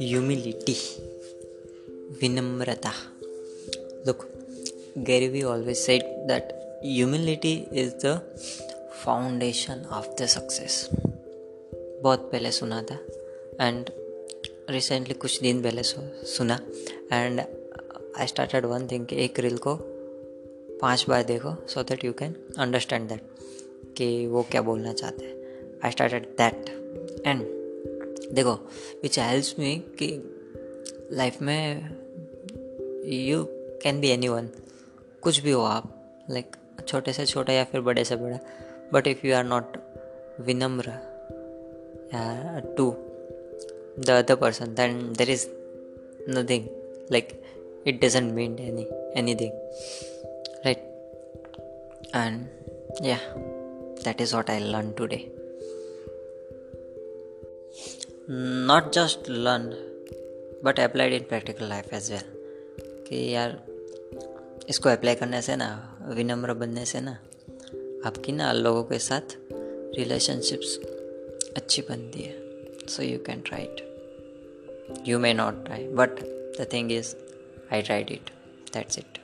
Humility विनम्रता look Gary Vee always said that humility is the foundation of the success बहुत पहले सुना था एंड रिसेंटली कुछ दिन पहले सुना and I started one thing एक रिल को पाँच बार देखो so that you can understand that कि वो क्या बोलना चाहते हैं? आई स्टार्टेड दैट एंड देखो विच हेल्प्स मी कि लाइफ में you can be anyone कुछ भी हो आप लाइक like, छोटे से छोटा या फिर बड़े से बड़ा. But if you are not विनम्र to the other person than there is nothing like it doesn't mean any anything right and yeah that is what I learn today not just learn but applied in practical life as well कि यार, इसको apply करने से ना, विनम्र बनने से ना, आपकी ना लोगों के साथ रिलेशनशिप्स अच्छी बनती है। So you can try it you may not try but the thing is I tried it that's it